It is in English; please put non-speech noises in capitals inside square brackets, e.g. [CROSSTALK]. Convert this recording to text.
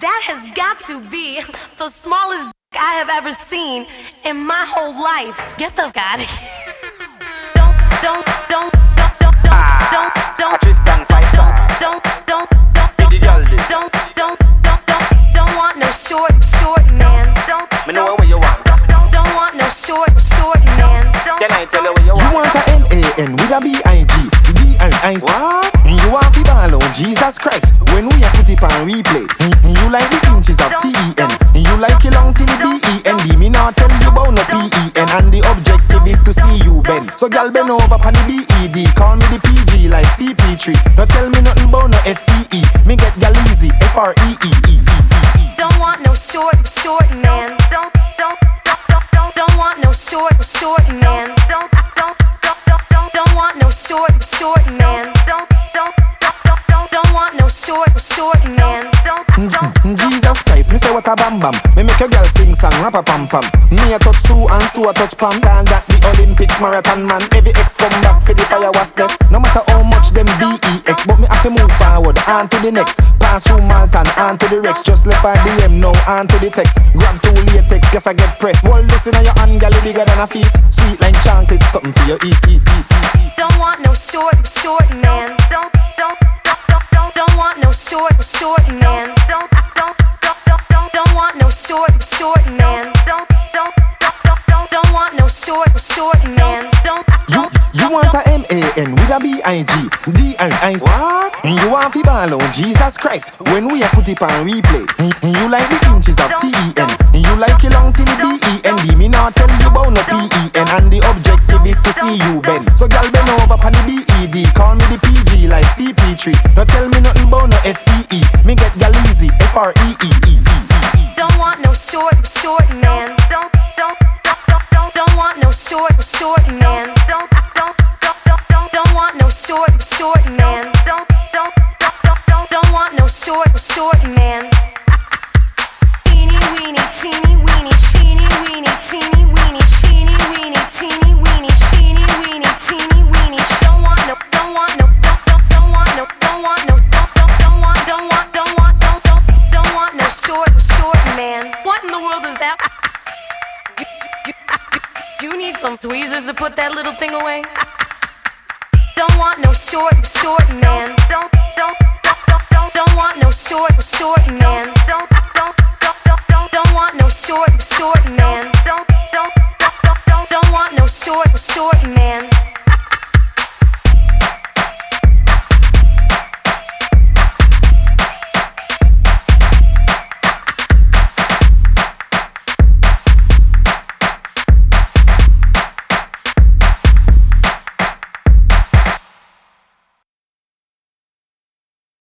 That has got to be the smallest I have ever seen in my whole life. Get the fuck out of here. [LAUGHS] Don't, don't, don't, with a B-I-G D and What? And you want fi ball on Jesus Christ When we a put it on replay you like the inches of T-E-N And you like it long till B-E-N-D Me not tell you about no P-E-N And the objective is to see you bend So gal bend over pan the B-E-D Call me the PG like CP3 Don't tell me nothing about no F-E-E Me get gal easy F-R-E-E-E-E-E-E Don't want no short, short man. Don't, don't, don't, don't, don't, don't want no short, short man. Short, short man. Don't, don't, don't, don't, don't, don't want no short, short man. Don't, don't. Mm, Jesus Christ, me say what a bam bam. Me make a girl sing song, rap a pam pam. Me a touch Sue and Sue a touch Pam. Call that the Olympics marathon man. Every ex come back for the fire was this. No matter how much them VEX, but me have to move forward on to the next. Pass through Malton, on to the Rex. Just left her DM now, on to the text. Grab two latex, guess I get pressed. Hold this in your hand, girl, bigger than a feet. Sweet like chocolate, something for you eat, eat, eat, eat, eat. Don't want no short, short man. Don't, don't, don't, don't, don't, don't want no short, short man. Man. Don't, You, don't, you want a M-A-N with a B-I-G D and I. What? And you want fi ball on Jesus Christ. When we a put it on replay. And, and you like the inches of T-E-N And you like it long till the B-E-N-D Me not tell you about no P-E-N And the objective is to see you bend So gal bend over pan the B-E-D Call me the PG like CP3 Don't tell me nothing about no F-E-E Me get gal easy. F-R-E-E-E-E-E-E don't want no short, short man. Don't, don't, don't, want no short, short man. Don't, don't, don't, don't, don't, don't want no short, short man. Don't, don't, don't, don't, don't, don't want no short, short man. Teeny weeny, teeny weeny, teeny weeny, teeny weeny, teeny weeny, teeny weeny, teeny weeny, teeny weeny. Don't want no, don't want no, don't, don't, don't want no, don't want no, don't, don't, don't want, don't want, don't want, don't, don't, don't want no short, short man. What in the world is that? Some tweezers to put that little thing away? Don't want no short, short man. Don't, don't, don't, don't, don't, don't want no short, short man. Don't, don't, don't, don't, don't, don't want no short, short man. Don't, don't, don't, don't, don't, don't want no short, short man.